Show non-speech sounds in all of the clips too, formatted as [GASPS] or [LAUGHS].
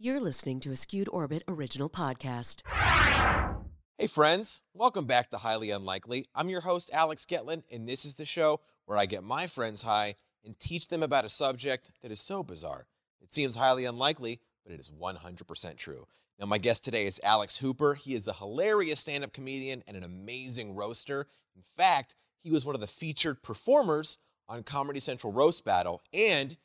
You're listening to a Skewed Orbit original podcast. Hey, friends, welcome back to Highly Unlikely. I'm your host, Alex Gettlin, and this is the show where I get my friends high and teach them about a subject that is so bizarre. It seems highly unlikely, but it is 100% true. Now, my guest today is Alex Hooper. He is a hilarious stand up comedian and an amazing roaster. In fact, he was one of the featured performers on Comedy Central Roast Battle, and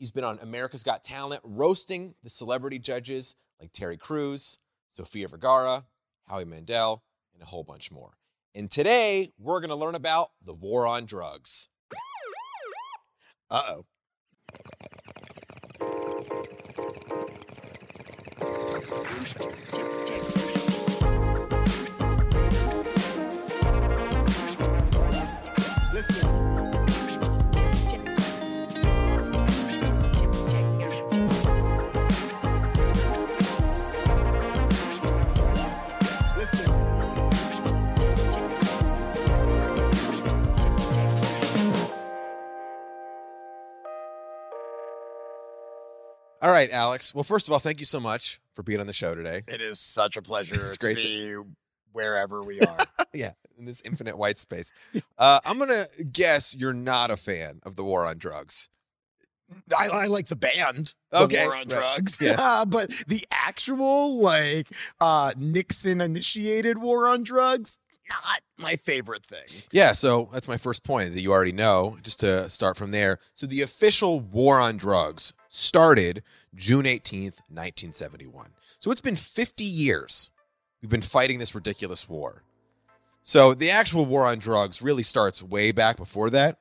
he's been on America's Got Talent roasting the celebrity judges like Terry Crews, Sofia Vergara, Howie Mandel, and a whole bunch more. And today, we're going to learn about the war on drugs. Uh oh. Right, Alex. Well, first of all, thank you so much for being on the show today. It is such a pleasure It's to great be wherever we [LAUGHS] are. yeah, in this infinite white space. [LAUGHS] Uh, I'm going to guess you're not a fan of the war on drugs. I, I like the band, the Okay, War on right. Drugs, Yeah. [LAUGHS] but the actual like uh Nixon initiated war on drugs, not my favorite thing. Yeah, so that's my first point that you already know, just to start from there. So the official war on drugs started June 18th, 1971. So it's been 50 years we've been fighting this ridiculous war. So the actual war on drugs really starts way back before that.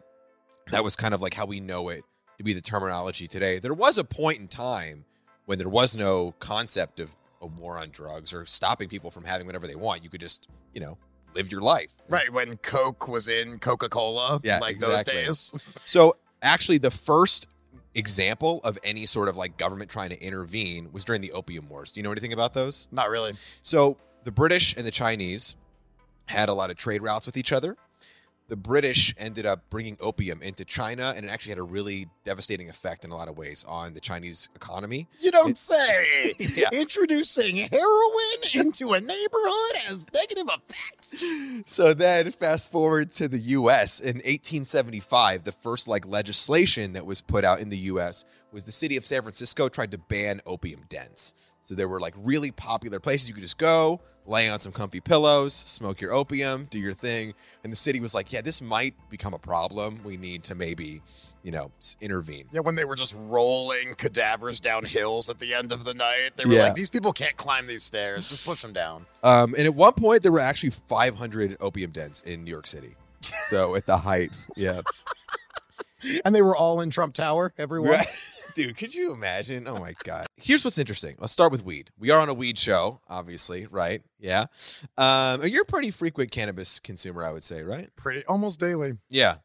That was kind of like how we know it to be the terminology today. There was a point in time when there was no concept of a war on drugs or stopping people from having whatever they want. You could just, you know, live your life. Right when Coke was in Coca Cola, Yeah, like exactly. those days. So actually, the first example of any sort of like government trying to intervene was during the Opium Wars. Do you know anything about those? Not really. So the British and the Chinese had a lot of trade routes with each other. The British ended up bringing opium into China, and it actually had a really devastating effect in a lot of ways on the Chinese economy. You don't It- say. [LAUGHS] Yeah. Introducing heroin into a neighborhood has negative effects. So then, fast forward to the U.S. in 1875, the first like legislation that was put out in the U.S. was the city of San Francisco tried to ban opium dens. So there were like really popular places you could just go, lay on some comfy pillows, smoke your opium, do your thing, and the city was like, "Yeah, this might become a problem. We need to maybe, you know, intervene." Yeah, when they were just rolling cadavers down hills at the end of the night, they were Yeah. like, "These people can't climb these stairs. Just push them down." Um, and at one point, there were actually 500 opium dens in New York City. So at the height, yeah. [LAUGHS] And they were all in Trump Tower. Everyone. Right. Dude, could you imagine? Oh my God. Here's what's interesting. Let's start with weed. We are on a weed show, obviously, right? Yeah. Um, you're a pretty frequent cannabis consumer, I would say, right? Pretty almost daily. Yeah.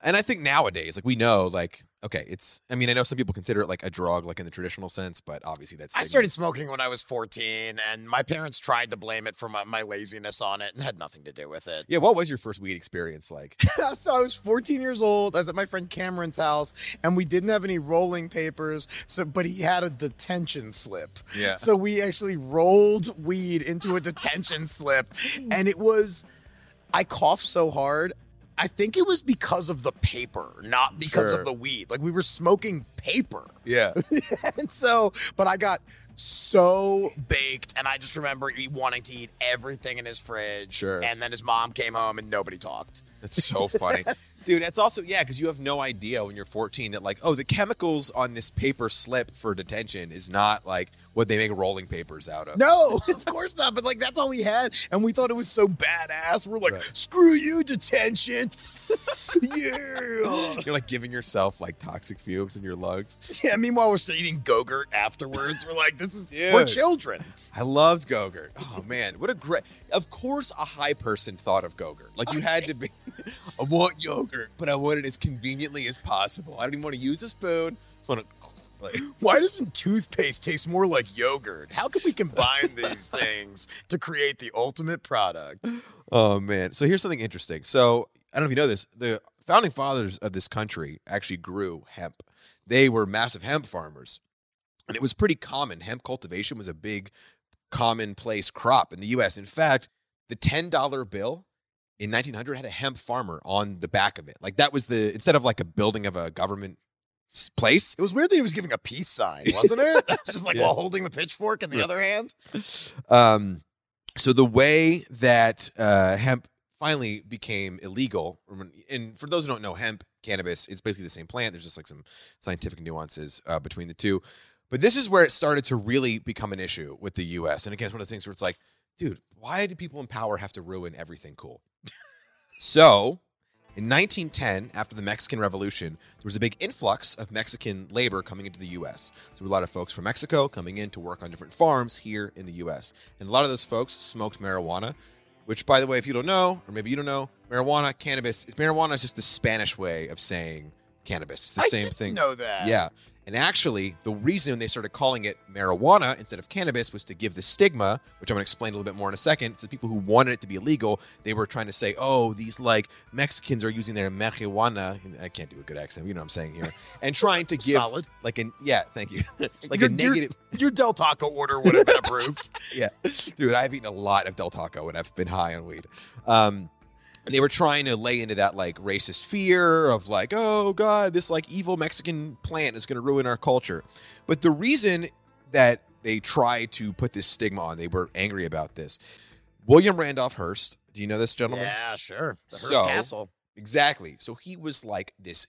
And I think nowadays, like we know, like, okay, it's, I mean, I know some people consider it like a drug, like in the traditional sense, but obviously that's. I started smoking when I was 14, and my parents tried to blame it for my, my laziness on it and had nothing to do with it. Yeah. What was your first weed experience like? [LAUGHS] so I was 14 years old. I was at my friend Cameron's house, and we didn't have any rolling papers. So, but he had a detention slip. Yeah. So we actually rolled weed into a detention slip, and it was. I coughed so hard. I think it was because of the paper, not because Sure. of the weed. Like we were smoking paper. Yeah. [LAUGHS] and so, but I got so baked, and I just remember wanting to eat everything in his fridge. Sure. And then his mom came home, and nobody talked. That's so funny. [LAUGHS] Dude, it's also, yeah, because you have no idea when you're 14 that, like, oh, the chemicals on this paper slip for detention is not like what they make rolling papers out of. No, [LAUGHS] of course not. But like that's all we had, and we thought it was so badass. We're like, Right. screw you, detention. [LAUGHS] yeah. You're like giving yourself like toxic fumes in your lungs. Yeah. Meanwhile, we're still eating Gogurt afterwards. We're like, this is we're children. I loved Gogurt. Oh man, what a great! Of course, a high person thought of Gogurt. Like you had to be. I want yogurt, but I want it as conveniently as possible. I don't even want to use a spoon. I just want to. [LAUGHS] Like, Why doesn't toothpaste taste more like yogurt? How can we combine [LAUGHS] these things to create the ultimate product? oh man! So here's something interesting. So I don't know if you know this. The founding fathers of this country actually grew hemp. They were massive hemp farmers. And it was pretty common. Hemp cultivation was a big commonplace crop in the US. In fact, the $10 bill in 1900 had a hemp farmer on the back of it. Like that was the instead of like a building of a government place. It was weird that he was giving a peace sign, wasn't it? It's [LAUGHS] just like Yeah. while holding the pitchfork in the Yeah. other hand. Um, so the way that uh, hemp finally became illegal, and for those who don't know, hemp, cannabis, it's basically the same plant. There's just like some scientific nuances uh, between the two. But this is where it started to really become an issue with the U.S. And again, it's one of those things where it's like, dude, why do people in power have to ruin everything cool? so, in 1910, after the Mexican Revolution, there was a big influx of Mexican labor coming into the U.S. So, a lot of folks from Mexico coming in to work on different farms here in the U.S. And a lot of those folks smoked marijuana, which, by the way, if you don't know, or maybe you don't know, marijuana, cannabis, marijuana is just the Spanish way of saying cannabis. It's the I same didn't thing. Know that? Yeah. And actually, the reason they started calling it marijuana instead of cannabis was to give the stigma, which I'm going to explain a little bit more in a second. To people who wanted it to be illegal, they were trying to say, oh, these like Mexicans are using their marijuana. I can't do a good accent, you know what I'm saying here. And trying to give Solid. like an, yeah, thank you. [LAUGHS] [LAUGHS] like Your- a your- negative. Your Del Taco order would have been approved. [LAUGHS] yeah. Dude, I've eaten a lot of Del Taco and I've been high on weed. Um, and they were trying to lay into that like racist fear of like, oh God, this like evil Mexican plant is going to ruin our culture. But the reason that they tried to put this stigma on, they were angry about this. William Randolph Hearst, do you know this gentleman? yeah, sure. The Hearst So- Castle. Exactly. So he was like this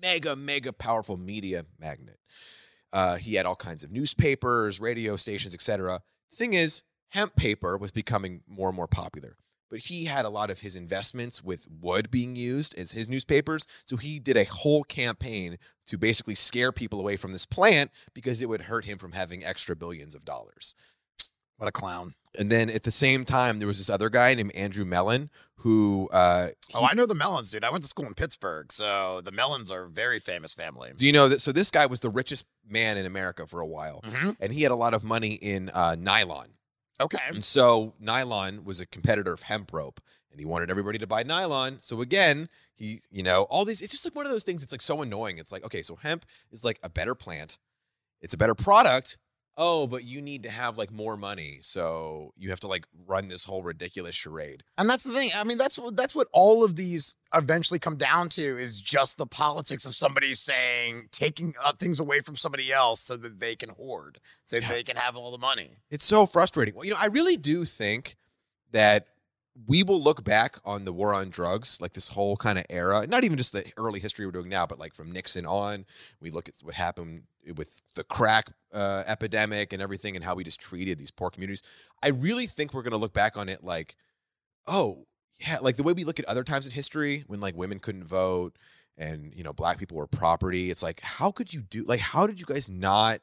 mega, mega powerful media magnet. Uh, he had all kinds of newspapers, radio stations, etc. Thing is, hemp paper was becoming more and more popular. But he had a lot of his investments with wood being used as his newspapers. So he did a whole campaign to basically scare people away from this plant because it would hurt him from having extra billions of dollars. What a clown. And then at the same time, there was this other guy named Andrew Mellon who uh, Oh, I know the Mellons, dude. I went to school in Pittsburgh, so the Mellons are a very famous family. Do you know that? So this guy was the richest man in America for a while, Mhm. and he had a lot of money in uh, nylon. Okay. And so nylon was a competitor of hemp rope, and he wanted everybody to buy nylon. So again, he, you know, all these. It's just like one of those things. It's like so annoying. It's like okay, so hemp is like a better plant, it's a better product. Oh, but you need to have like more money, so you have to like run this whole ridiculous charade. And that's the thing. I mean, that's what that's what all of these eventually come down to is just the politics of somebody saying taking uh, things away from somebody else so that they can hoard, so Yeah. they can have all the money. It's so frustrating. Well, you know, I really do think that we will look back on the war on drugs, like this whole kind of era, not even just the early history we're doing now, but like from Nixon on, we look at what happened with the crack uh, epidemic and everything and how we just treated these poor communities. I really think we're going to look back on it like, oh, yeah, like the way we look at other times in history when like women couldn't vote and, you know, black people were property. It's like, how could you do, like, how did you guys not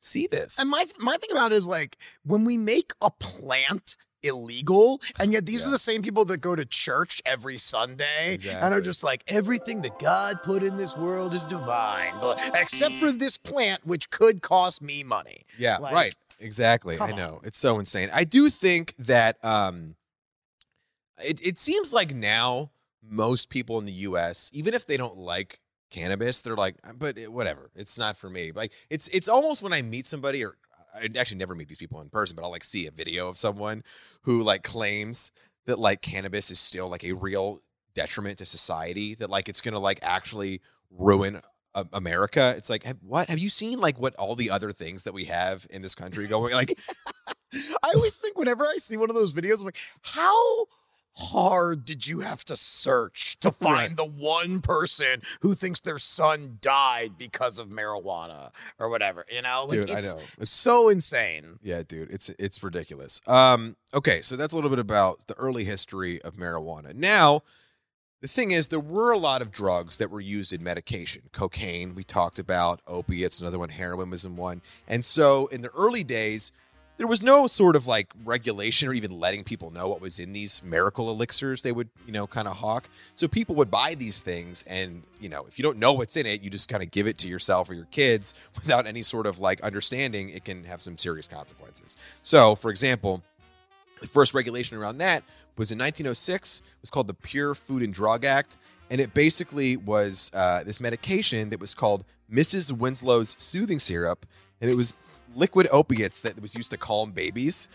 see this? And my my thing about it is like when we make a plant illegal, and yet these Yeah. are the same people that go to church every Sunday and are just like everything that God put in this world is divine, except for this plant which could cost me money. Yeah, Like, right. Exactly. I know. It's so insane. I do think that um it, it seems like now most people in the US, even if they don't like cannabis, they're like, "Uh, but it, whatever. It's not for me. Like it's it's almost when I meet somebody or I actually never meet these people in person, but I'll like see a video of someone who like claims that like cannabis is still like a real detriment to society, that like it's gonna like actually ruin America. It's like, have, what have you seen? Like what all the other things that we have in this country going? Like, [LAUGHS] I always think whenever I see one of those videos, I'm like, how hard did you have to search to [LAUGHS] find the one person who thinks their son died because of marijuana or whatever? You know, like dude, I know. It's, so insane. yeah, dude, it's it's ridiculous. Um, okay, so that's a little bit about the early history of marijuana. Now, the thing is, there were a lot of drugs that were used in medication. Cocaine, we talked about. Opiates, another one. Heroin was in one. And so, in the early days, there was no sort of like regulation or even letting people know what was in these miracle elixirs they would, you know, kind of hawk. So people would buy these things and, you know, if you don't know what's in it, you just kind of give it to yourself or your kids [LAUGHS] without any sort of like understanding, it can have some serious consequences. So, for example, the first regulation around that was in 1906. It was called the Pure Food and Drug Act. And it basically was uh, this medication that was called Mrs. Winslow's Soothing Syrup. and it was liquid opiates that was used to calm babies.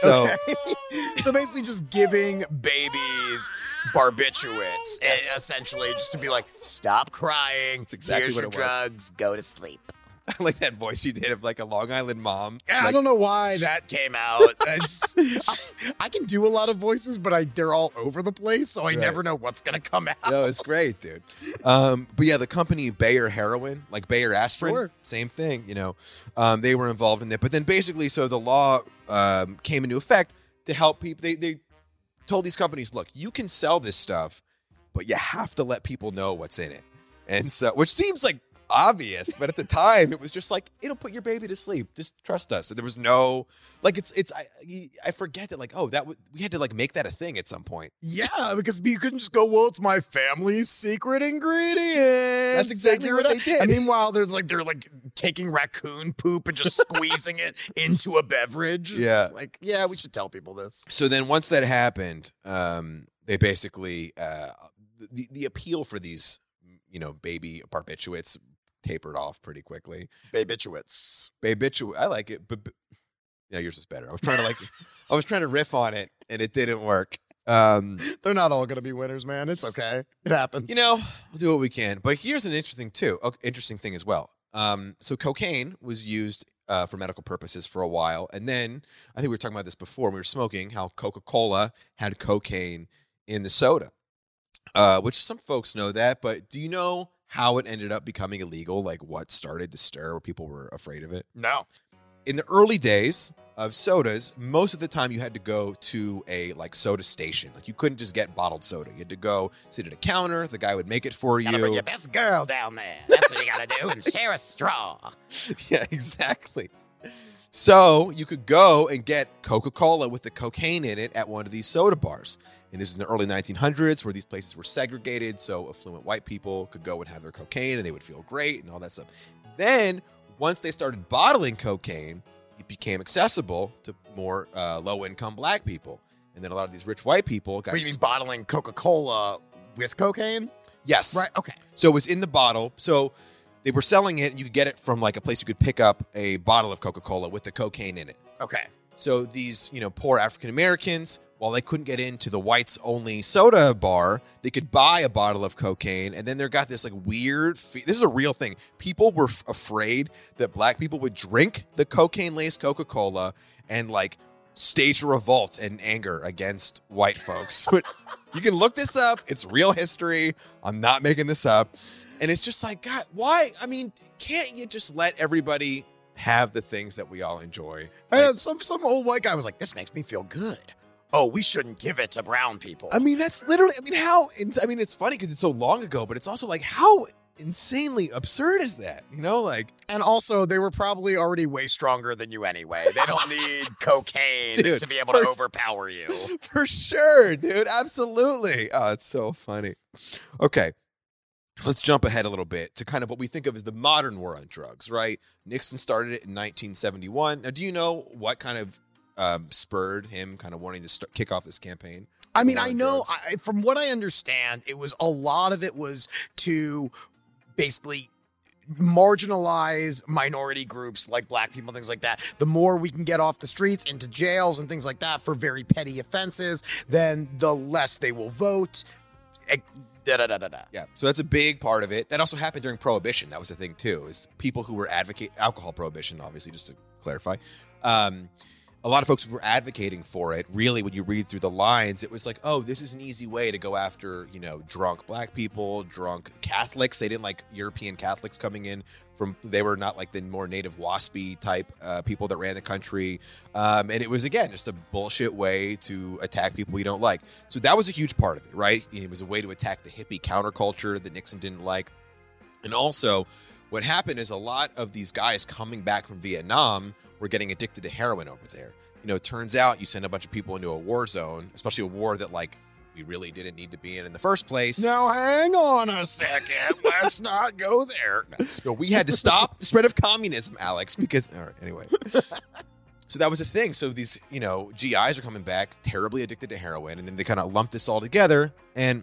So okay. [LAUGHS] so basically, just giving babies barbiturates, essentially, just to be like, stop crying. exactly Here's what your it was. drugs. Go to sleep. I [LAUGHS] like that voice you did of like a Long Island mom. Yeah, I don't know why that came out. [LAUGHS] I, just- I- I can do a lot of voices, but I they're all over the place, so I Right. never know what's gonna come out. No, it's great, dude. Um, but yeah, the company Bayer Heroin, like Bayer Aspirin, Sure. same thing. You know, um, they were involved in it. But then basically, so the law um, came into effect to help people. They they told these companies, look, you can sell this stuff, but you have to let people know what's in it. And so, which seems like obvious, but at the time, it was just like it'll put your baby to sleep. Just trust us. And there was no like it's it's I I forget that like oh that w- we had to like make that a thing at some point. Yeah, because you couldn't just go, well, it's my family's secret ingredient. That's exactly what they did. And meanwhile, there's like they're like taking raccoon poop and just squeezing it [LAUGHS] into a beverage. Yeah. just like, yeah, we should tell people this. So then once that happened, um, they basically uh, the the appeal for these you know baby barbiturates tapered off pretty quickly. Babituates. Babitu, I like it, but yeah, yours is better. I was trying to like, [LAUGHS] I was trying to riff on it, and it didn't work. Um, They're not all gonna be winners, man. It's okay. It happens. you know, we'll do what we can. But here's an interesting too, oh, interesting thing as well. Um, so cocaine was used uh, for medical purposes for a while, and then I think we were talking about this before. We were smoking how Coca Cola had cocaine in the soda, uh, which some folks know that. But do you know how it ended up becoming illegal? Like what started the stir where people were afraid of it? no. in the early days of sodas, most of the time you had to go to a like soda station. Like you couldn't just get bottled soda. You had to go sit at a counter. The guy would make it for Gotta bring you. your best girl down there. That's what you gotta do. And share a straw. [LAUGHS] yeah, exactly. So you could go and get Coca Cola with the cocaine in it at one of these soda bars. And this is in the early 1900s where these places were segregated. So affluent white people could go and have their cocaine and they would feel great and all that stuff. Then, once they started bottling cocaine, it became accessible to more uh, low income black people. And then a lot of these rich white people got. What do you mean bottling Coca Cola with cocaine? yes. Right. Okay. So it was in the bottle. So they were selling it. And you could get it from like a place you could pick up a bottle of Coca Cola with the cocaine in it. Okay. So these, you know, poor African Americans, while they couldn't get into the whites only soda bar, they could buy a bottle of cocaine. And then there got this like weird. Fe- this is a real thing. People were f- afraid that black people would drink the cocaine laced Coca Cola and like stage a revolt and anger against white folks. [LAUGHS] But you can look this up. It's real history. I'm not making this up. And it's just like, God, why? I mean, can't you just let everybody have the things that we all enjoy? I know some some old white guy was like, "This makes me feel good." Oh, we shouldn't give it to brown people. I mean, that's literally. I mean, how? I mean, it's funny because it's so long ago, but it's also like how insanely absurd is that? You know, like and also they were probably already way stronger than you anyway. They don't [LAUGHS] need cocaine Dude, to be able to overpower you. [LAUGHS] for sure, dude. Absolutely. Oh, it's so funny. Okay. So let's jump ahead a little bit to kind of what we think of as the modern war on drugs, right? Nixon started it in 1971. Now, do you know what kind of um, spurred him kind of wanting to start, kick off this campaign? I mean, I know. I, from what I understand, it was a lot of it was to basically marginalize minority groups like black people, things like that. The more we can get off the streets into jails and things like that for very petty offenses, then the less they will vote. Da, da, da, da, da. Yeah, so that's a big part of it. That also happened during Prohibition. That was a thing too. Is people who were advocate alcohol prohibition, obviously, just to clarify. Um, a lot of folks were advocating for it. Really, when you read through the lines, it was like, oh, this is an easy way to go after you know drunk black people, drunk Catholics. They didn't like European Catholics coming in from. They were not like the more native waspy type uh, people that ran the country. Um, and it was again just a bullshit way to attack people you don't like. So that was a huge part of it, right? It was a way to attack the hippie counterculture that Nixon didn't like. And also, what happened is a lot of these guys coming back from Vietnam were getting addicted to heroin over there. You know, it turns out you send a bunch of people into a war zone, especially a war that like we really didn't need to be in in the first place. Now, hang on a second. [LAUGHS] Let's not go there. No, we had to stop the spread of communism, Alex, because all right, anyway. [LAUGHS] so that was a thing. So these, you know, GIs are coming back terribly addicted to heroin, and then they kind of lumped this all together. And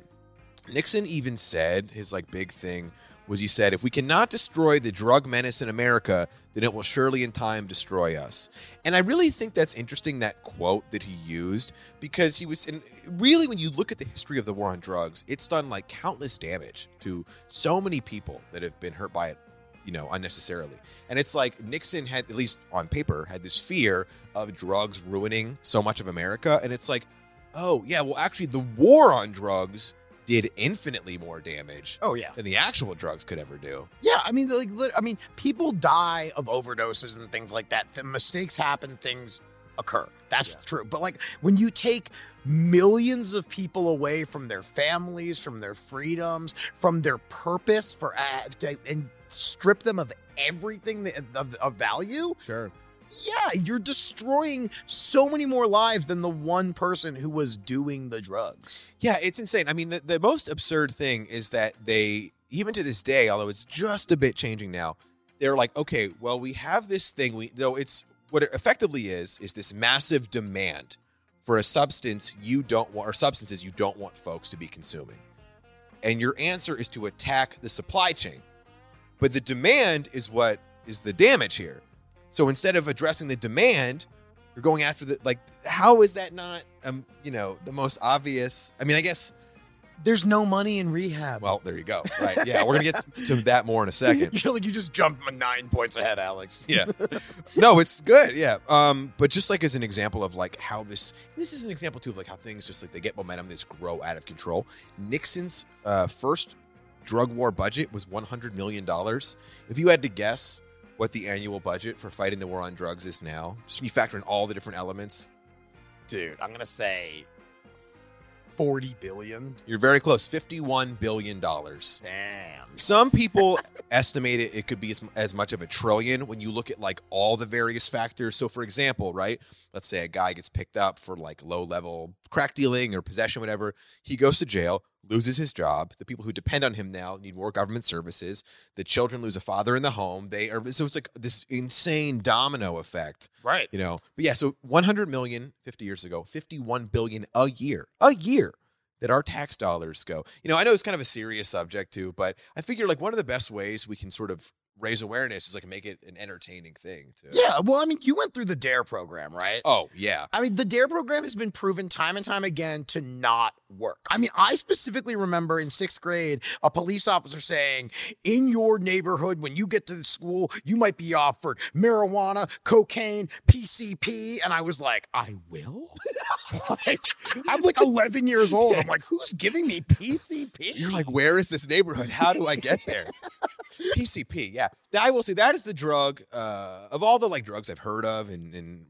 Nixon even said his like big thing was he said, "If we cannot destroy the drug menace in America, then it will surely in time destroy us." And I really think that's interesting that quote that he used because he was and really when you look at the history of the war on drugs, it's done like countless damage to so many people that have been hurt by it you know, unnecessarily. And it's like Nixon had, at least on paper, had this fear of drugs ruining so much of America. And it's like, oh, yeah, well, actually, the war on drugs did infinitely more damage Oh yeah. than the actual drugs could ever do. Yeah, I mean, like, I mean, people die of overdoses and things like that. Th- mistakes happen, things occur. That's Yeah. true. But like, when you take millions of people away from their families, from their freedoms, from their purpose for uh, and strip them of everything that, of, of value, Sure. Yeah, you're destroying so many more lives than the one person who was doing the drugs. Yeah, it's insane. I mean, the, the most absurd thing is that they, even to this day, although it's just a bit changing now, they're like, okay, well, we have this thing. We though it's what it effectively is is this massive demand for a substance you don't want or substances you don't want folks to be consuming, and your answer is to attack the supply chain. But the demand is what is the damage here. So instead of addressing the demand, you're going after the like. How is that not, um, you know, the most obvious? I mean, I guess. There's no money in rehab. Well, there you go. Right. Yeah, we're gonna get to that more in a second. [LAUGHS] you feel like you just jumped nine points ahead, Alex. Yeah. No, it's good. Yeah. Um, but just like as an example of like how this this is an example too of like how things just like they get momentum, they just grow out of control. Nixon's uh, first drug war budget was one hundred million dollars. If you had to guess what the annual budget for fighting the war on drugs is now, just when you factor in all the different elements, Dude, I'm gonna say 40 billion. you're very close. Fifty-one billion dollars. Damn. Some people [LAUGHS] estimate it, it could be as, as much of a trillion when you look at like all the various factors. So, for example, right, let's say a guy gets picked up for like low level crack dealing or possession, whatever. He goes to jail, loses his job. The people who depend on him now need more government services. The children lose a father in the home. They are so it's like this insane domino effect Right. you know but yeah so 100 million 50 years ago 51 billion a year a year that our tax dollars go you know i know it's kind of a serious subject too but i figure like one of the best ways we can sort of raise awareness is like make it an entertaining thing too Yeah, well, I mean, you went through the DARE program, right? oh yeah I mean, the DARE program has been proven time and time again to not work. I mean, I specifically remember in sixth grade a police officer saying, in your neighborhood, when you get to the school, you might be offered marijuana, cocaine, PCP. And I was like, I will? [LAUGHS] like, I'm like 11 years old. I'm like, who's giving me PCP? you're like where is this neighborhood how do i get there [LAUGHS] pcp yeah i will say that is the drug uh of all the like drugs i've heard of and and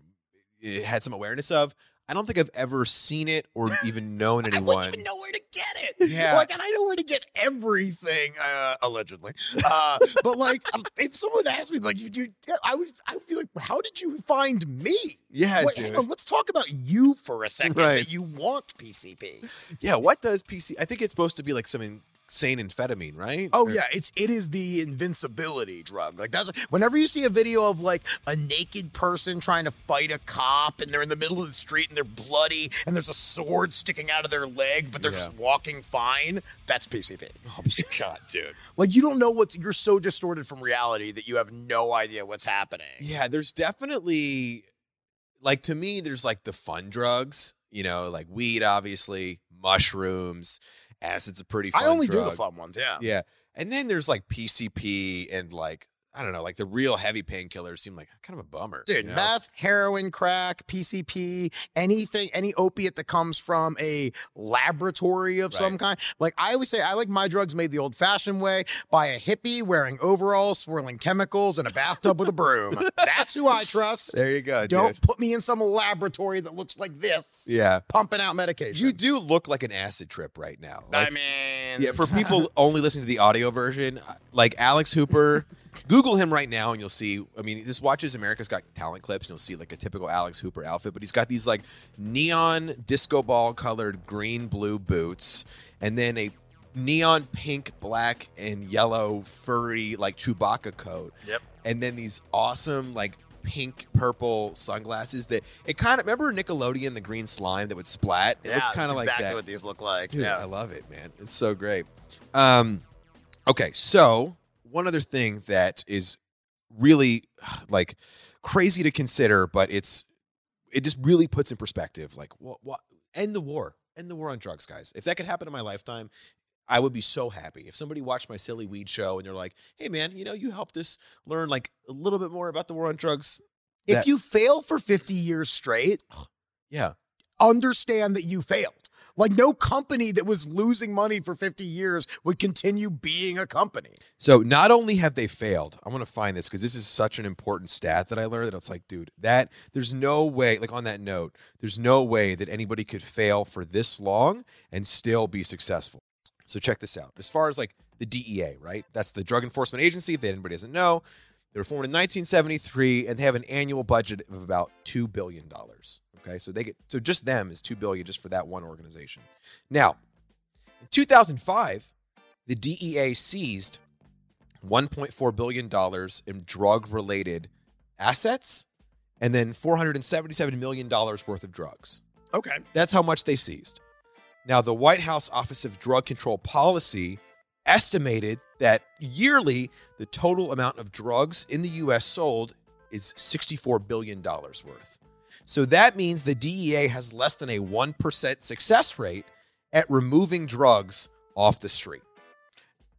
had some awareness of i don't think i've ever seen it or [LAUGHS] even known I anyone wouldn't even know where to get it. Yeah. Like, and I know where to get everything, uh, allegedly. Uh, but like, um, if someone asked me, like, you, you, I would, I would be like, how did you find me? yeah Wait, dude. on, let's talk about you for a second. Right. That you want PCP. Yeah, what does PC? I think it's supposed to be like some insane amphetamine, right? Oh Or- yeah, it's it is the invincibility drug. Like that's whenever you see a video of like a naked person trying to fight a cop and they're in the middle of the street and they're bloody and there's a sword sticking out of their leg, but they're Yeah. just walking fine. That's PCP. Oh [LAUGHS] my god, dude. Like you don't know what's you're so distorted from reality that you have no idea what's happening. Yeah, there's definitely like to me, there's like the fun drugs, you know, like weed, obviously, mushrooms, acid's a pretty fun I only do the fun ones, yeah. Yeah. And then there's like PCP and like I don't know, like the real heavy painkillers seem like kind of a bummer. Dude, you know? meth, heroin, crack, PCP, anything, any opiate that comes from a laboratory of some kind. Like I always say, I like my drugs made the old fashioned way by a hippie wearing overalls, swirling chemicals in a bathtub with a broom. That's who I trust. There you go, Don't dude. put me in some laboratory that looks like this, Yeah. pumping out medication. You do look like an acid trip right now. Like, I mean, Yeah, for people [LAUGHS] only listening to the audio version, uh, like Alex Hooper, [LAUGHS] Google him right now and you'll see. I mean, this watches America's Got Talent clips and you'll see like a typical Alex Hooper outfit, but he's got these like neon disco ball colored green blue boots and then a neon pink, black, and yellow furry like Chewbacca coat. Yep. And then these awesome like pink purple sunglasses that it kind of remember Nickelodeon the green slime that would splat. It yeah, looks kind of like exactly that. what these look like. Dude, yeah. I love it, man. It's so great. Um, okay, so one other thing that is really [SIGHS] like crazy to consider, but it's it just really puts in perspective like what what end the war. End the war on drugs, guys. If that could happen in my lifetime, I would be so happy. If somebody watched my silly weed show and they're like, "Hey man, you know, you helped us learn like a little bit more about the war on drugs." If that- you fail for 50 years straight, [SIGHS] Yeah. understand that you failed. Like no company that was losing money for 50 years would continue being a company. So not only have they failed, I'm gonna find this because this is such an important stat that I learned that it's like, dude, that there's no way, like on that note, there's no way that anybody could fail for this long and still be successful. So check this out. As far as like the DEA, right? That's the Drug Enforcement Agency. If anybody doesn't know, they were formed in 1973 and they have an annual budget of about two billion dollars. Okay, so they get so just them is two billion just for that one organization. Now, in 2005, the DEA seized 1.4 billion dollars in drug-related assets, and then 477 million dollars worth of drugs. Okay. That's how much they seized. Now, the White House Office of Drug Control Policy estimated that yearly the total amount of drugs in the U.S. sold is $64 billion worth. So that means the DEA has less than a 1% success rate at removing drugs off the street.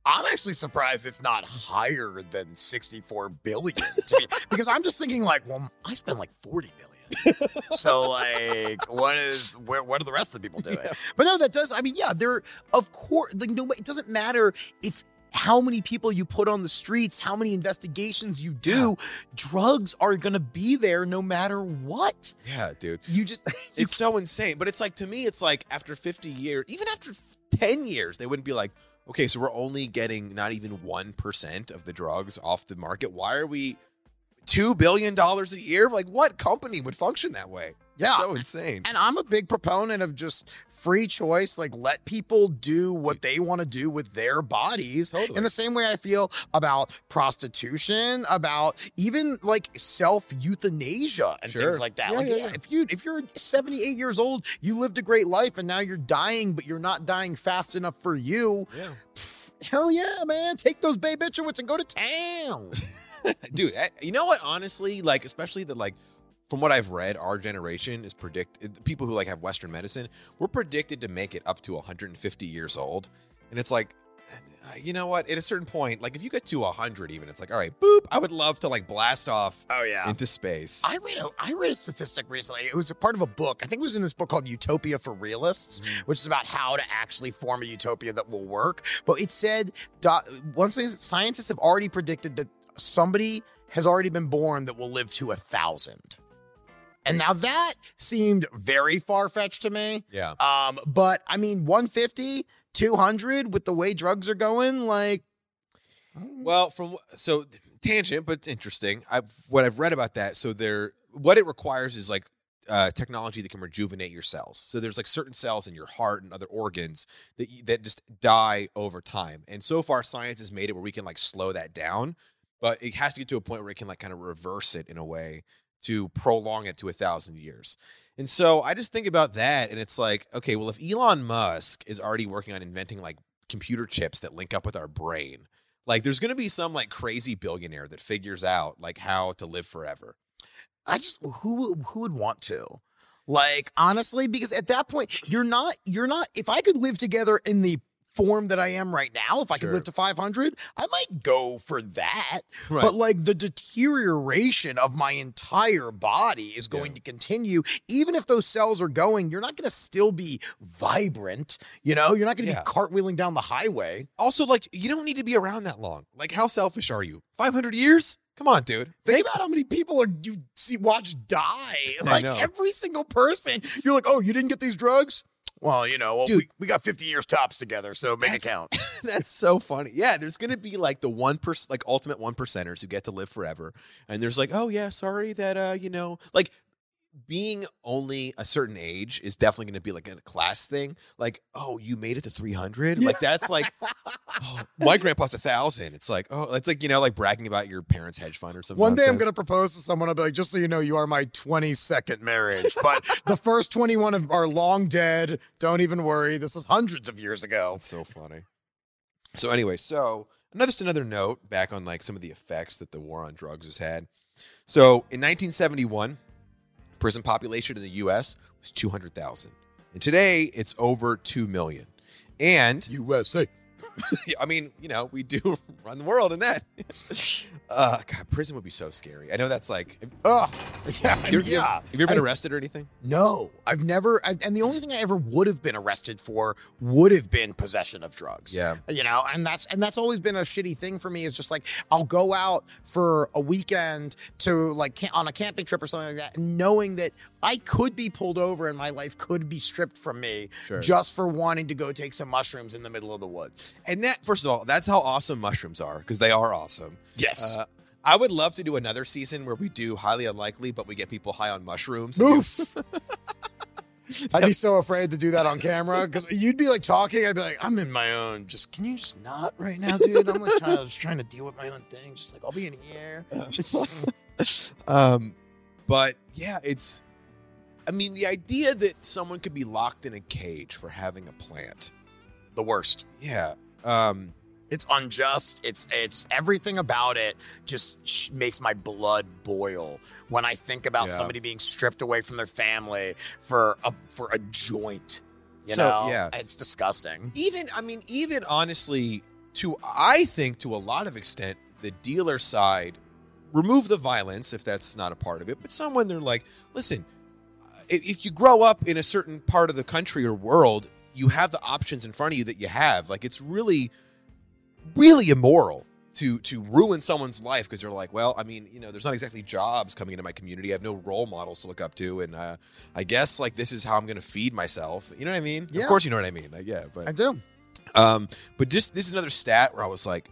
I'm actually surprised it's not higher than 64 billion to me [LAUGHS] because I'm just thinking like, well, I spend like 40 billion. [LAUGHS] so like, what is where? What are the rest of the people doing? Yeah. But no, that does. I mean, yeah, there. Of course, like no, it doesn't matter if how many people you put on the streets, how many investigations you do. Drugs are gonna be there no matter what. Yeah, dude. You just [LAUGHS] you It's so insane. But it's like, to me, it's like after 50 years, even after 10 years, they wouldn't be like, okay, so we're only getting not even 1% of the drugs off the market. Why are we $2 billion a year? Like, what company would function that way? Yeah. So insane. And I'm a big proponent of just free choice. Like, let people do what they want to do with their bodies. Totally. In the same way I feel about prostitution, about even like self euthanasia and Sure. things like that. Yeah, like, yeah, if you if you're 78 years old, you lived a great life, and now you're dying, but you're not dying fast enough for you. Yeah. pff, Hell yeah, man! Take those Bay babiturates and go to town. [LAUGHS] Dude, I- you know what? Honestly, like, especially the like, from what I've read, our generation is predict people who like have Western medicine. We're predicted to make it up to 150 years old, and it's like, uh, you know what? At a certain point, like if you get to 100, even, it's like, all right, boop. I would love to like blast off Oh yeah. into space. I read a I read a statistic recently. It was a part of a book. I think it was in this book called Utopia for Realists, Mhm. which is about how to actually form a utopia that will work. But it said once scientists have already predicted that somebody has already been born that will live to a thousand. And now that seemed very far fetched to me. yeah. Um, but I mean, 150, 200 with the way drugs are going, like, Well, from so tangent, but interesting. I've what I've read about that. So there, what it requires is like uh, technology that can rejuvenate your cells. So there's like certain cells in your heart and other organs that that just die over time. And so far, science has made it where we can like slow that down, but it has to get to a point where it can like kind of reverse it in a way to prolong it to a thousand years. And so I just think about that, and it's like, okay, well, if Elon Musk is already working on inventing like computer chips that link up with our brain, like there's going to be some like crazy billionaire that figures out like how to live forever. I just who who would want to? Like honestly, because at that point you're not you're not. If I could live together in the form that I am right now, if I could live to 500, I might go for that. But like the deterioration of my entire body is going Yeah. to continue, even if those cells are going. You're not going to still be vibrant. You know, you're not going to Yeah. be cartwheeling down the highway. also, like you don't need to be around that long. Like, how selfish are you? 500 years? Come on, dude. Think about how many people are you see watch die. Like every single person. You're like, oh, you didn't get these drugs? Well, you know, well, Dude. we, we got 50 years tops together, so make it count. [LAUGHS] That's so funny. Yeah, there's gonna be like the one percent, like ultimate one percenters who get to live forever, and there's like, oh yeah, sorry that uh, you know, like being only a certain age is definitely gonna be like a class thing. Like, oh, you made it to 300. Like that's like, oh, my grandpa's a thousand. It's like, oh, it's like you know, like bragging about your parents' hedge fund or something. One day I'm going to propose to someone. I'll be like, just so you know, you are my 22nd marriage. But the first 21 of are long dead. Don't even worry. This is hundreds of years ago. That's so funny. So anyway, so another just another note back on like some of the effects that the war on drugs has had. So in 1971, prison population in the U.S. was 200,000, and today it's over two million. And USA. [LAUGHS] I mean, you know, we do [LAUGHS] run the world in that. [LAUGHS] uh, God, prison would be so scary. I know that's like, Oh, yeah, you're, you're- yeah. have you ever been I- arrested or anything? No, I've never. I, and the only thing I ever would have been arrested for would have been possession of drugs. Yeah. you know, and that's and that's always been a shitty thing for me. Is just like I'll go out for a weekend to like on a camping trip or something like that, knowing that I could be pulled over and my life could be stripped from me Sure. just for wanting to go take some mushrooms in the middle of the woods. And that, first of all, that's how awesome mushrooms are because they are awesome. Yes. Uh, I would love to do another season where we do highly unlikely, but we get people high on mushrooms. Oof. [LAUGHS] I'd be so afraid to do that on camera because you'd be like talking. I'd be like, I'm in my own. Just can you just not right now, dude? I'm like trying, just trying to deal with my own thing. Just like I'll be in here. [LAUGHS] um, but yeah, it's. I mean, the idea that someone could be locked in a cage for having a plant. the worst. Yeah. Um, It's unjust. It's it's everything about it just sh- makes my blood boil when I think about Yeah. somebody being stripped away from their family for a for a joint. You So, know, yeah. it's disgusting. even I mean, even honestly, to I think to a lot of extent, the dealer side remove the violence if that's not a part of it. But someone they're like, listen, if, you grow up in a certain part of the country or world, you have the options in front of you that you have. Like it's really, really immoral to to ruin someone's life because they're like, well, I mean, you know, there's not exactly jobs coming into my community. I have no role models to look up to, and uh, I guess like this is how I'm going to feed myself. You know what I mean? Yeah. Of course, you know what I mean. Like, yeah, but I do. um, but just this is another stat where I was like,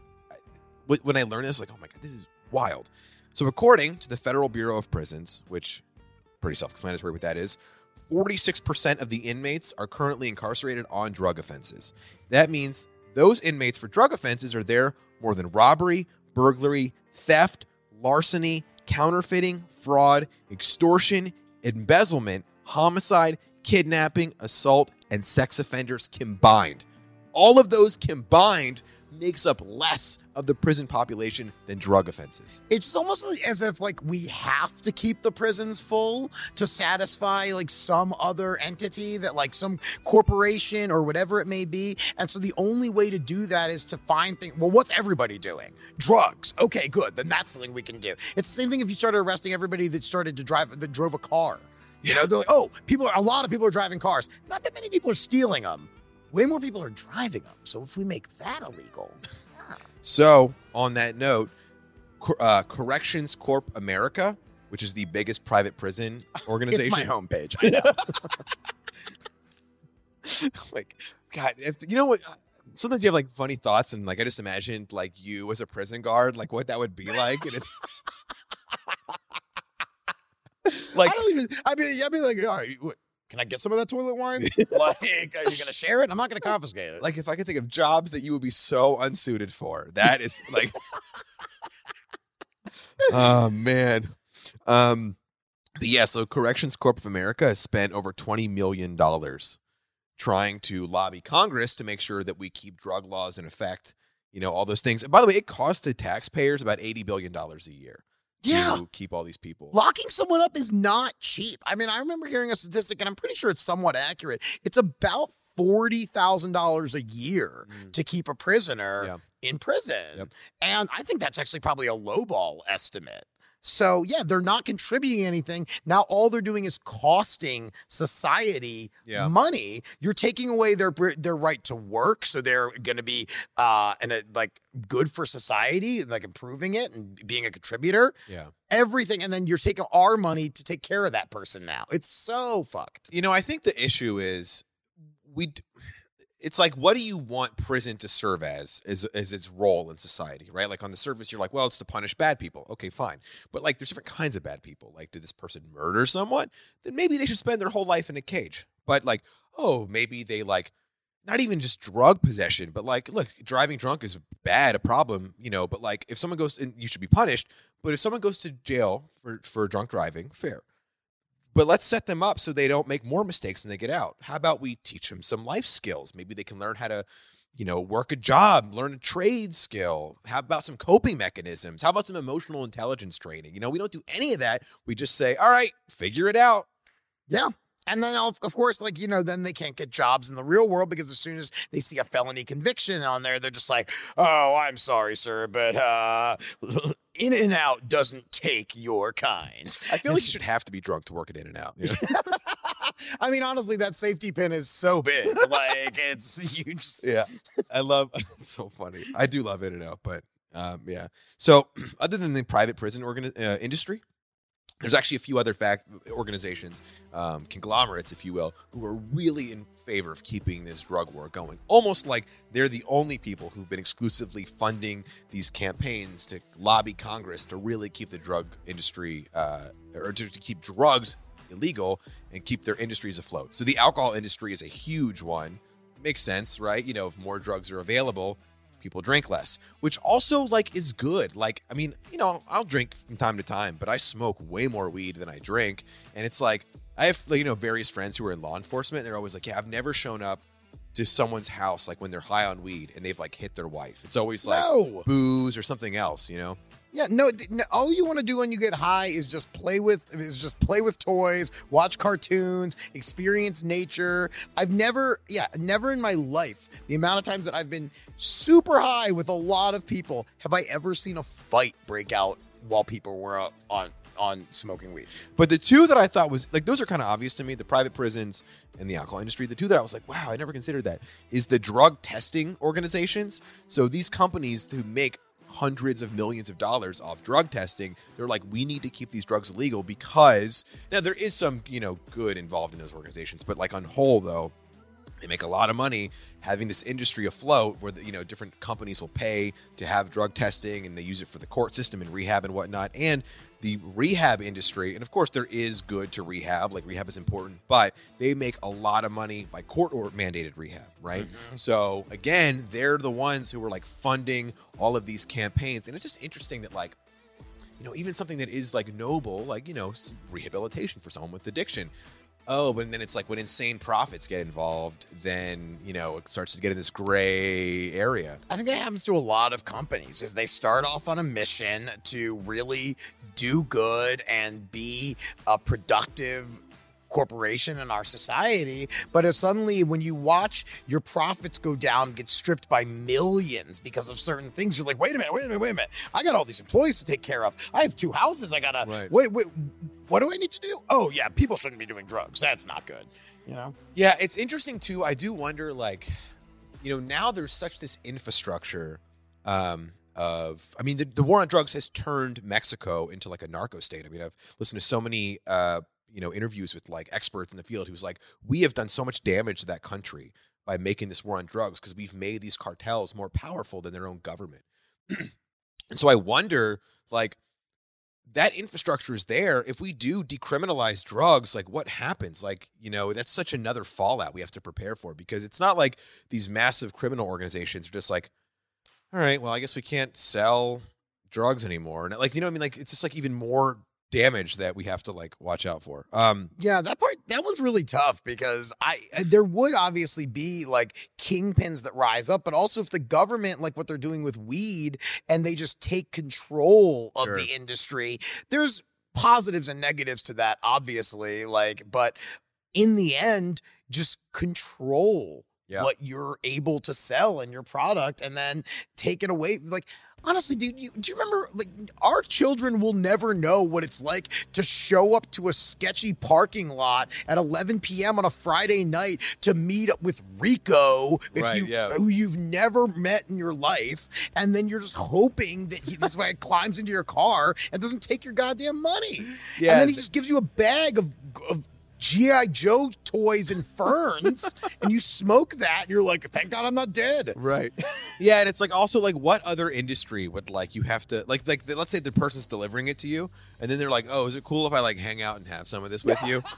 when I learned this, like, oh my god, this is wild. So according to the Federal Bureau of Prisons, which pretty self-explanatory what that is, 46% of the inmates are currently incarcerated on drug offenses. That means those inmates for drug offenses are there more than robbery, burglary, theft, larceny, counterfeiting, fraud, extortion, embezzlement, homicide, kidnapping, assault, and sex offenders combined. All of those combined makes up less of the prison population than drug offenses. It's almost as if like we have to keep the prisons full to satisfy like some other entity that like some corporation or whatever it may be. And so the only way to do that is to find things. Well, what's everybody doing? Drugs. Okay, good. Then that's the thing we can do. It's the same thing if you started arresting everybody that started to drive that drove a car. You know, they're like, oh, people are a lot of people are driving cars. Not that many people are stealing them. Way more people are driving them. So if we make that illegal, yeah. So, on that note, uh, Corrections Corp America, which is the biggest private prison [LAUGHS] organization, it's my homepage. I know. [LAUGHS] like, God, if you know what? Sometimes you have like funny thoughts, and like I just imagined like you as a prison guard, like what that would be like, and it's [LAUGHS] like I don't even. I mean, I'd be like, all right, what, can I get some of that toilet wine? [LAUGHS] like, are you gonna share it? I'm not gonna confiscate it. like if I could think of jobs that you would be so unsuited for, that is like, [LAUGHS] oh man, um, but yeah. So Corrections Corp of America has spent over twenty million dollars trying to lobby Congress to make sure that we keep drug laws in effect. You know all those things. And by the way, it costs the taxpayers about eighty billion dollars a year yeah, to keep all these people. locking someone up is not cheap. I mean, I remember hearing a statistic, and I'm pretty sure it's somewhat accurate. It's about forty thousand dollars a year Mm. to keep a prisoner Yeah. in prison, Yep. and I think that's actually probably a lowball estimate. So yeah, they're not contributing anything. Now all they're doing is costing society Yeah. money. You're taking away their their right to work, so they're going to be uh and like good for society, like improving it and being a contributor. Yeah. Everything, and then you're taking our money to take care of that person. Now it's so fucked. You know, I think the issue is we. d- It's like, what do you want prison to serve as, as, as its role in society, right? Like on the surface, you're like, well, it's to punish bad people. Okay, fine. But like, there's different kinds of bad people. Like, did this person murder someone? Then maybe they should spend their whole life in a cage. But like, oh, maybe they like, not even just drug possession, but like, look, driving drunk is bad, a problem, you know. But like, if someone goes, and you should be punished. But if someone goes to jail for for drunk driving, fair but let's set them up so they don't make more mistakes when they get out. How about we teach them some life skills? Maybe they can learn how to you know, work a job, learn a trade skill. How about some coping mechanisms? How about some emotional intelligence training? You know, we don't do any of that. We just say, all right, figure it out. Yeah. And then, of, of course, like, you know, then they can't get jobs in the real world because as soon as they see a felony conviction on there, they're just like, oh, I'm sorry, sir, but uh, [LAUGHS] In and Out doesn't take your kind. I feel like you should have to be drunk to work at In and Out. [LAUGHS] you know? I mean, honestly, that safety pin is so big. Like, it's huge. yeah. I love [LAUGHS] it's so funny. I do love In and Out, but um, yeah. So, [CLEARS THROAT] other than the private prison organi- uh, industry, there's actually a few other fact organizations, um, conglomerates, if you will, who are really in favor of keeping this drug war going. Almost like they're the only people who've been exclusively funding these campaigns to lobby Congress to really keep the drug industry uh, or to, to keep drugs illegal and keep their industries afloat. So the alcohol industry is a huge one. Makes sense, right? You know, if more drugs are available, people drink less, which also like is good. Like, I mean, you know, I'll drink from time to time, but I smoke way more weed than I drink, and it's like I have you know various friends who are in law enforcement. They're always like, yeah, I've never shown up to someone's house like when they're high on weed and they've like hit their wife. It's always like No. booze or something else, you know. Yeah, no, no. All you want to do when you get high is just play with is just play with toys, watch cartoons, experience nature. I've never, yeah, never in my life, the amount of times that I've been super high with a lot of people, have I ever seen a fight break out while people were uh, on on smoking weed. But the two that I thought was like those are kind of obvious to me: the private prisons and the alcohol industry. The two that I was like, wow, I never considered that is the drug testing organizations. So these companies who make hundreds of millions of dollars off drug testing, they're like, we need to keep these drugs illegal because now there is some you know good involved in those organizations, but like on whole though. They make a lot of money having this industry afloat, where the, you know different companies will pay to have drug testing, and they use it for the court system and rehab and whatnot. And the rehab industry, and of course there is good to rehab, like rehab is important, but they make a lot of money by court or mandated rehab, right? Mm-hmm. So again, they're the ones who are like funding all of these campaigns, and it's just interesting that like you know, even something that is like noble, like, you know, rehabilitation for someone with addiction. Oh, but then it's like when insane profits get involved, then, you know, it starts to get in this gray area. I think that happens to a lot of companies is they start off on a mission to really do good and be a productive corporation in our society but if suddenly when you watch your profits go down get stripped by millions because of certain things you're like wait a minute wait a minute wait a minute i got all these employees to take care of i have two houses i gotta Right. wait wait what do i need to do oh yeah people shouldn't be doing drugs that's not good you know Yeah, it's interesting too. I do wonder, like, you know, now there's such this infrastructure um, of, I mean, the, the war on drugs has turned Mexico into like a narco state. I mean, I've listened to so many, uh, you know, interviews with like experts in the field who's like, we have done so much damage to that country by making this war on drugs because we've made these cartels more powerful than their own government. [CLEARS THROAT] and so I wonder, like, that infrastructure is there. If we do decriminalize drugs, like what happens? Like, you know, that's such another fallout we have to prepare for because it's not like these massive criminal organizations are just like, all right, well, I guess we can't sell drugs anymore. And like, you know, I mean, like it's just like even more damage that we have to like watch out for. Um, Yeah, that part that one's really tough because I uh, there would obviously be like kingpins that rise up, but also if the government like what they're doing with weed and they just take control of Sure. the industry, there's positives and negatives to that obviously, like but in the end just control Yeah. what you're able to sell in your product and then take it away like honestly dude you, do you remember like our children will never know what it's like to show up to a sketchy parking lot at 11 p.m on a friday night to meet up with rico if Right, you, yeah. who you've never met in your life and then you're just hoping that he, this guy climbs into your car and doesn't take your goddamn money Yeah, and then he just gives you a bag of, of GI Joe toys and ferns, [LAUGHS] and you smoke that, and you're like, "Thank God I'm not dead." Right. yeah, and it's like also like what other industry would like you have to like like let's say the person's delivering it to you, and then they're like, oh, is it cool if I like hang out and have some of this with you? [LAUGHS]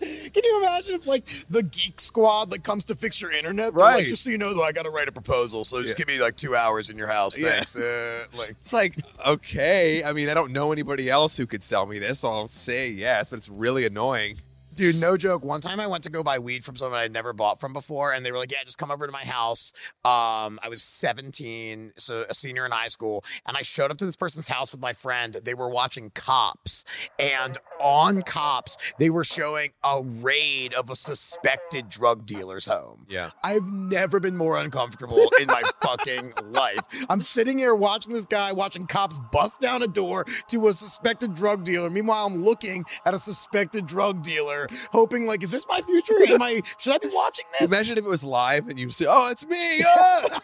Can you imagine if like the Geek Squad like comes to fix your internet? Right. Like, just so you know, though, I got to write a proposal, so just Yeah. give me like two hours in your house. Yeah. Thanks. Uh, like, It's like okay. I mean, I don't know anybody else who could sell me this. So I'll say yes, but it's really annoying annoying. Dude, no joke. One time I went to go buy weed from someone I'd never bought from before, and they were like, Yeah, just come over to my house. Um, I was 17, so a senior in high school, and I showed up to this person's house with my friend. They were watching cops, and on cops, they were showing a raid of a suspected drug dealer's home. Yeah. I've never been more uncomfortable in my [LAUGHS] fucking life. I'm sitting here watching this guy, watching cops bust down a door to a suspected drug dealer. Meanwhile, I'm looking at a suspected drug dealer, hoping like, is this my future? Am I? Should I be watching this? Imagine if it was live and you say, "Oh, it's me!" Ah!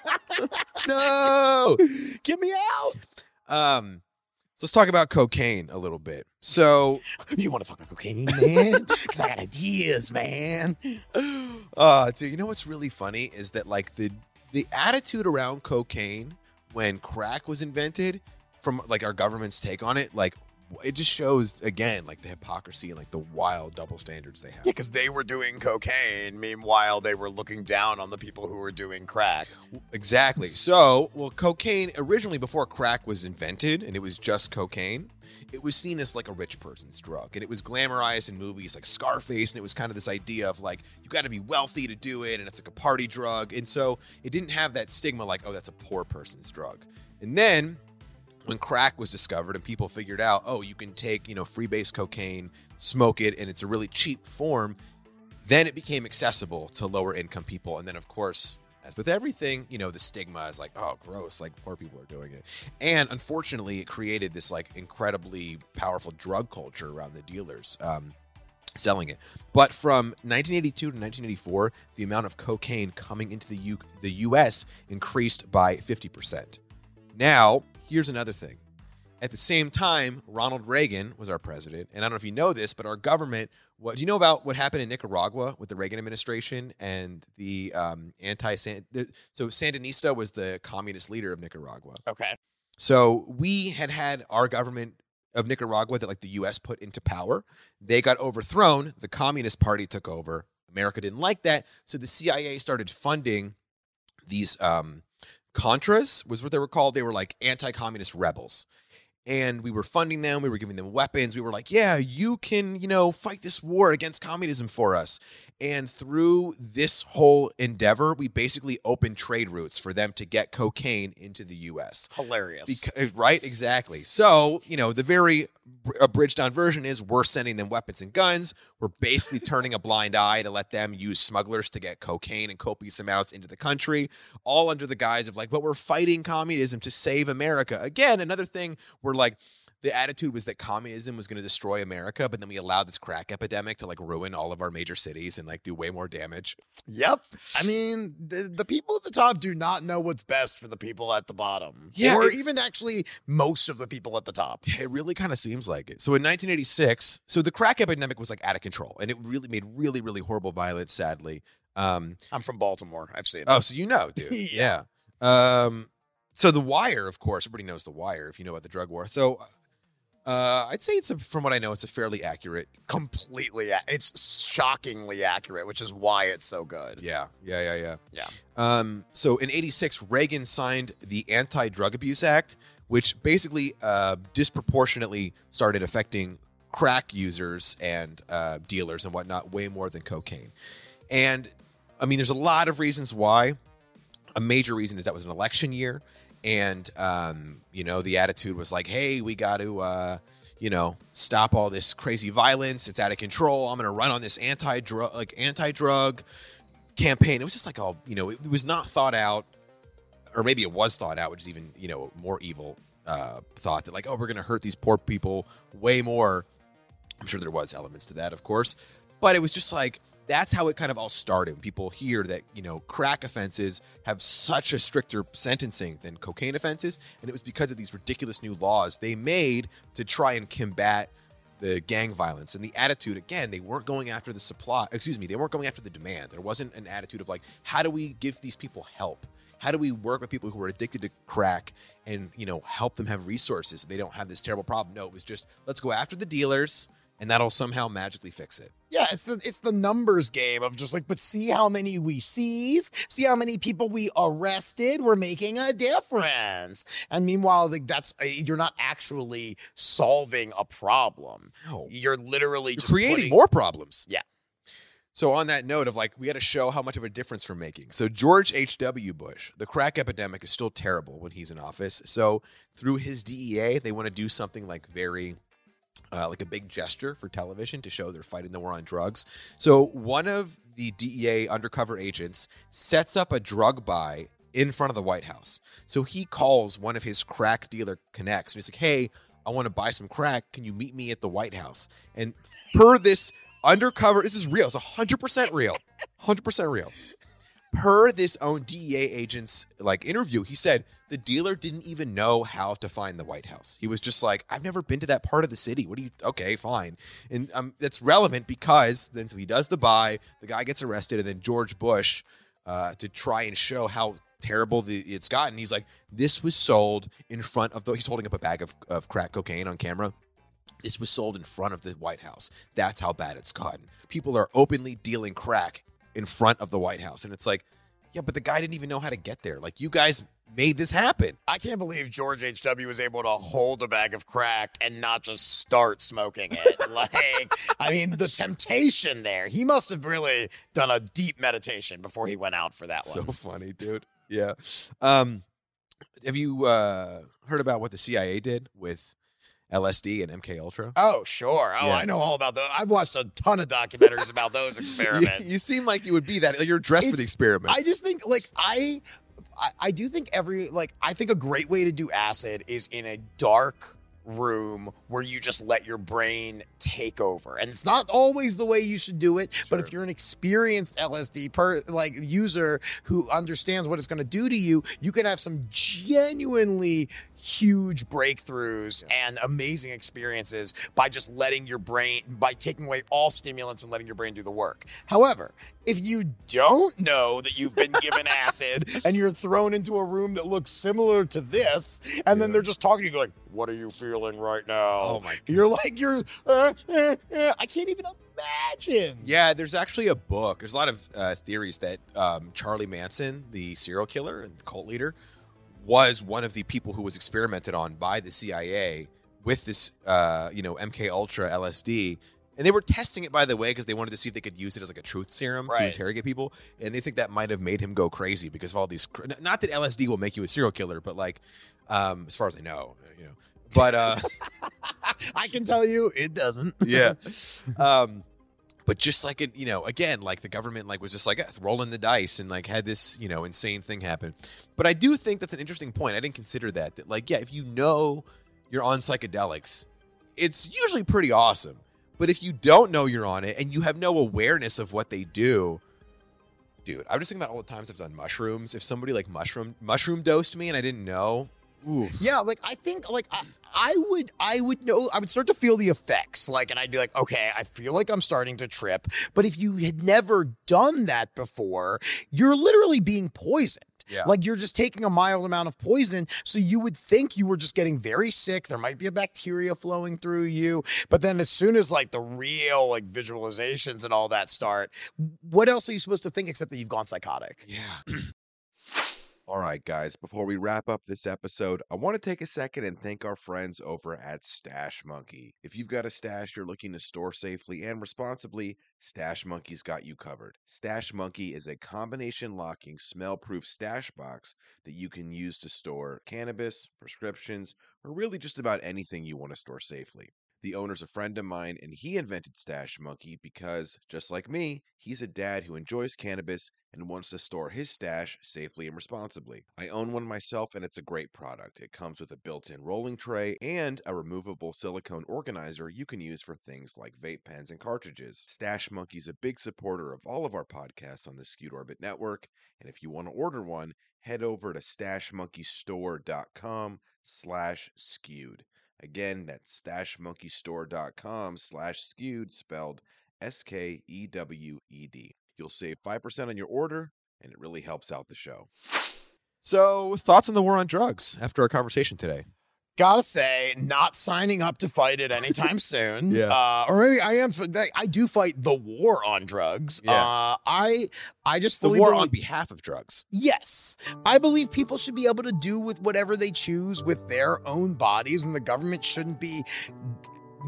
[LAUGHS] no. Get me out. Um, so let's talk about cocaine a little bit. So, [LAUGHS] You want to talk about cocaine, man? Because I got ideas, man. [GASPS] uh, dude, you know what's really funny is that like the the attitude around cocaine when crack was invented, from like our government's take on it, like it just shows again like the hypocrisy and like the wild double standards they have. Yeah, because they were doing cocaine. Meanwhile, they were looking down on the people who were doing crack. Exactly. So, well, cocaine originally before crack was invented and it was just cocaine, it was seen as like a rich person's drug. And it was glamorized in movies like Scarface. And it was kind of this idea of like, you got to be wealthy to do it. And it's like a party drug. And so it didn't have that stigma like, oh, that's a poor person's drug. And then when crack was discovered and people figured out, oh, you can take, you know, freebase cocaine, smoke it, and it's a really cheap form, then it became accessible to lower income people. And then, of course, as with everything, you know, the stigma is like, oh, gross, like poor people are doing it. And unfortunately, it created this like incredibly powerful drug culture around the dealers. Um, selling it. But from 1982 to 1984, the amount of cocaine coming into the U- the US increased by 50%. Now, here's another thing. At the same time, Ronald Reagan was our president, and I don't know if you know this, but our government. What do you know about what happened in Nicaragua with the Reagan administration and the um, anti? So Sandinista was the communist leader of Nicaragua. Okay. So we had had our government of Nicaragua that like the U.S. put into power. They got overthrown. The Communist Party took over. America didn't like that, so the CIA started funding these um, Contras was what they were called. They were like anti-communist rebels. And we were funding them, we were giving them weapons. We were like, yeah, you can, you know, fight this war against communism for us. And through this whole endeavor, we basically opened trade routes for them to get cocaine into the US. Hilarious. Beca- eh, right? Exactly. So, you know, the very abridged down version is we're sending them weapons and guns. We're basically turning a blind eye to let them use smugglers to get cocaine and copious amounts into the country, all under the guise of like, but we're fighting communism to save America. Again, another thing we're like, the attitude was that communism was going to destroy America, but then we allowed this crack epidemic to like ruin all of our major cities and like do way more damage. Yep. I mean, the, the people at the top do not know what's best for the people at the bottom. Yeah, Or it- even actually most of the people at the top. It really kind of seems like it. So in 1986, so the crack epidemic was like out of control, and it really made really, really horrible violence. Sadly, um, I'm from Baltimore. I've seen it. oh, so you know, dude, [LAUGHS] yeah. Um, so the Wire, of course, everybody knows the Wire if you know about the drug war. So, uh, I'd say it's a, from what I know, it's a fairly accurate. Completely. a- It's shockingly accurate, which is why it's so good. Yeah, yeah, yeah, yeah, Yeah. Um, so in '86, Reagan signed the Anti-Drug Abuse Act, which basically uh, disproportionately started affecting crack users and uh, dealers and whatnot way more than cocaine. And I mean, there's a lot of reasons why. A major reason is that was an election year, and um, you know the attitude was like, "Hey, we got to." Uh, you know, stop all this crazy violence. It's out of control. I'm going to run on this anti-drug, like anti-drug campaign. It was just like all, you know, it, was not thought out, or maybe it was thought out, which is even, you know, more evil uh, thought that like, oh, we're going to hurt these poor people way more. I'm sure there was elements to that, of course, but it was just like that's how it kind of all started. When people hear that you know crack offenses have such a stricter sentencing than cocaine offenses, and it was because of these ridiculous new laws they made to try and combat the gang violence and the attitude. Again they weren't going after the supply excuse me they weren't going after the demand. There wasn't an attitude of like how do we give these people help? How do we work with people who are addicted to crack and you know help them have resources so they don't have this terrible problem? No it was just let's go after the dealers and that'll somehow magically fix it. Yeah, it's the it's the numbers game of just like, but see how many we seize, see how many people we arrested. We're making a difference. And meanwhile, like that's uh, you're not actually solving a problem. No. You're literally You're just creating putting- more problems. Yeah. So on that note of like we got to show how much of a difference we're making. So George H.W. Bush, the crack epidemic is still terrible when he's in office. So through his DEA, they want to do something like very uh, like a big gesture for television to show they're fighting the war on drugs. So one of the DEA undercover agents sets up a drug buy in front of the White House. So he calls one of his crack dealer connects. And he's like, "Hey, I want to buy some crack. Can you meet me at the White House?" And per this undercover, this is real. It's hundred percent real. Hundred percent real. Per this own DEA agent's like interview, he said the dealer didn't even know how to find the White House. He was just like, "I've never been to that part of the city. What do you? Okay, fine." And um, that's relevant because then so he does the buy, the guy gets arrested, and then George Bush, uh, to try and show how terrible the, it's gotten, he's like, "This was sold in front of the." He's holding up a bag of, of crack cocaine on camera. This was sold in front of the White House. That's how bad it's gotten. People are openly dealing crack in front of the White House. And it's like, yeah, but the guy didn't even know how to get there. Like, you guys made this happen. I can't believe George H.W. was able to hold a bag of crack and not just start smoking it. [LAUGHS] like, I mean, the temptation there. He must have really done a deep meditation before he went out for that So one. So funny, dude. Yeah. Um, have you uh, heard about what the CIA did with LSD and MK Ultra? Oh, sure. Oh, Yeah. I know all about those. I've watched a ton of documentaries about those [LAUGHS] experiments. you seem like you would be that. You're dressed for the experiment. I just think like I, I I do think every like I think a great way to do acid is in a dark room where you just let your brain take over. And it's not always the way you should do it, but if you're an experienced LSD per like user who understands what it's going to do to you, you can have some genuinely huge breakthroughs and amazing experiences by just letting your brain by taking away all stimulants and letting your brain do the work. However, if you don't know that you've been given [LAUGHS] acid and you're thrown into a room that looks similar to this, and then they're just talking to you like, "What are you feeling right now?" oh my You're like, you're, uh, uh, uh, I can't even imagine. Yeah, there's actually a book. There's a lot of uh, theories that um, Charlie Manson, the serial killer and cult leader, was one of the people who was experimented on by the CIA with this, uh, you know, MK Ultra LSD. And they were testing it, by the way, because they wanted to see if they could use it as like a truth serum to interrogate people. And they think that might have made him go crazy because of all these. cr- Not that LSD will make you a serial killer, but like, um, as far as I know, you know. But uh, [LAUGHS] I can tell you, it doesn't. [LAUGHS] yeah. Um, but just like it, you know, again, like the government like was just like eh, rolling the dice and like had this, you know, insane thing happen. But I do think that's an interesting point. I didn't consider that. That like, yeah, if you know you're on psychedelics, it's usually pretty awesome. But if you don't know you're on it and you have no awareness of what they do, dude, I'm just thinking about all the times I've done mushrooms. If somebody like mushroom mushroom dosed me and I didn't know, oof. Yeah, like I think like I, I would I would know I would start to feel the effects like and I'd be like okay I feel like I'm starting to trip but if you had never done that before you're literally being poisoned Yeah. like you're just taking a mild amount of poison so you would think you were just getting very sick there might be a bacteria flowing through you but then as soon as like the real like visualizations and all that start what else are you supposed to think except that you've gone psychotic Yeah. All right, guys, before we wrap up this episode, I want to take a second and thank our friends over at Stash Monkey. If you've got a stash you're looking to store safely and responsibly, Stash Monkey's got you covered. Stash Monkey is a combination locking, smell proof stash box that you can use to store cannabis, prescriptions, or really just about anything you want to store safely. The owner's a friend of mine, and he invented Stash Monkey because, just like me, he's a dad who enjoys cannabis and wants to store his stash safely and responsibly. I own one myself, and it's a great product. It comes with a built in rolling tray and a removable silicone organizer you can use for things like vape pens and cartridges. Stash Monkey's a big supporter of all of our podcasts on the Skewed Orbit Network, and if you want to order one, head over to stashmonkeystore.com slash skewed. Again, that's stashmonkeystore.com slash skewed, spelled S K E W E D. You'll save 5% on your order, and it really helps out the show. So, thoughts on the war on drugs after our conversation today? Gotta say, not signing up to fight it anytime [LAUGHS] soon. Yeah. Uh, or maybe I am. I do fight the war on drugs. Yeah. Uh, I I just The war believe- on behalf of drugs. Yes. I believe people should be able to do with whatever they choose with their own bodies, and the government shouldn't be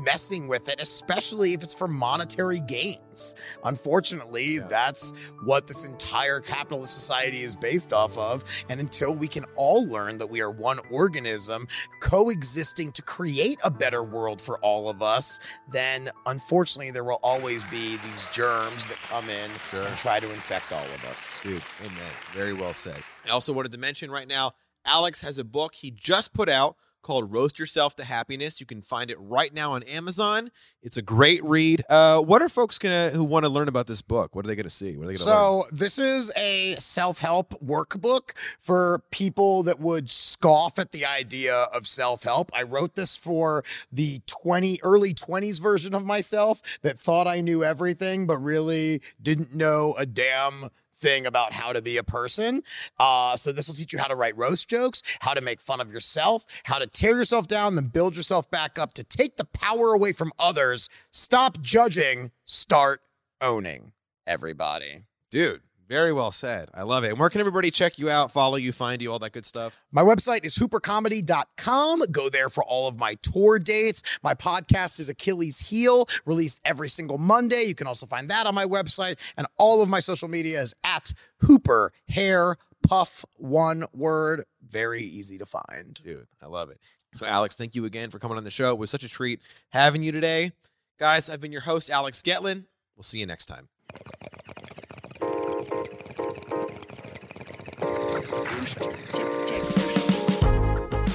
messing with it, especially if it's for monetary gains. Unfortunately, Yeah. that's what this entire capitalist society is based off of. And until we can all learn that we are one organism coexisting to create a better world for all of us, then unfortunately, there will always be these germs that come in Sure. and try to infect all of us. Dude, amen. Very well said. I also wanted to mention right now, Alex has a book he just put out called Roast Yourself to Happiness. You can find it right now on Amazon. It's a great read. Uh, what are folks gonna who want to learn about this book? What are they gonna see? What are they gonna learn? So this is a self-help workbook for people that would scoff at the idea of self-help. I wrote this for the 20 early 20s version of myself that thought I knew everything but really didn't know a damn thing about how to be a person. Uh, so this will teach you how to write roast jokes, how to make fun of yourself, how to tear yourself down, then build yourself back up to take the power away from others. Stop judging, start owning everybody. Dude, very well said. I love it. And where can everybody check you out, follow you, find you, all that good stuff? My website is hoopercomedy.com. Go there for all of my tour dates. My podcast is Achilles Heel, released every single Monday. You can also find that on my website. And all of my social media is at Hooper Hair Puff, one word. Very easy to find. Dude, I love it. So, Alex, thank you again for coming on the show. It was such a treat having you today. Guys, I've been your host, Alex Gettlin. We'll see you next time.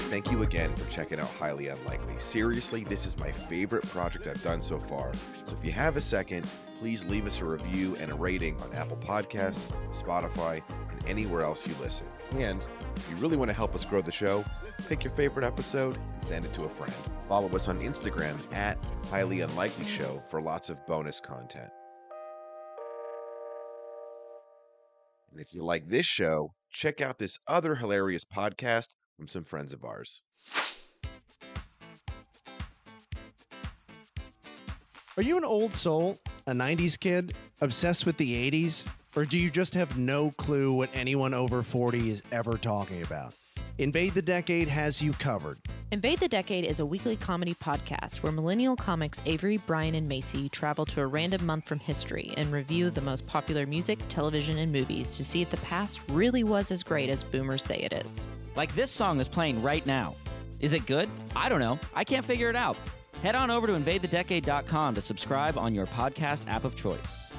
Thank you again for checking out Highly Unlikely. Seriously, this is my favorite project I've done so far. So if you have a second, please leave us a review and a rating on Apple Podcasts, Spotify, and anywhere else you listen. And if you really want to help us grow the show, pick your favorite episode and send it to a friend. Follow us on Instagram at Highly Unlikely Show for lots of bonus content. And if you like this show, check out this other hilarious podcast from some friends of ours. Are you an old soul, a 90s kid, obsessed with the 80s? Or do you just have no clue what anyone over 40 is ever talking about? Invade the Decade has you covered. Invade the Decade is a weekly comedy podcast where millennial comics Avery, Brian, and Macy travel to a random month from history and review the most popular music, television, and movies to see if the past really was as great as boomers say it is. Like this song is playing right now. Is it good? I don't know. I can't figure it out. Head on over to invadethedecade.com to subscribe on your podcast app of choice.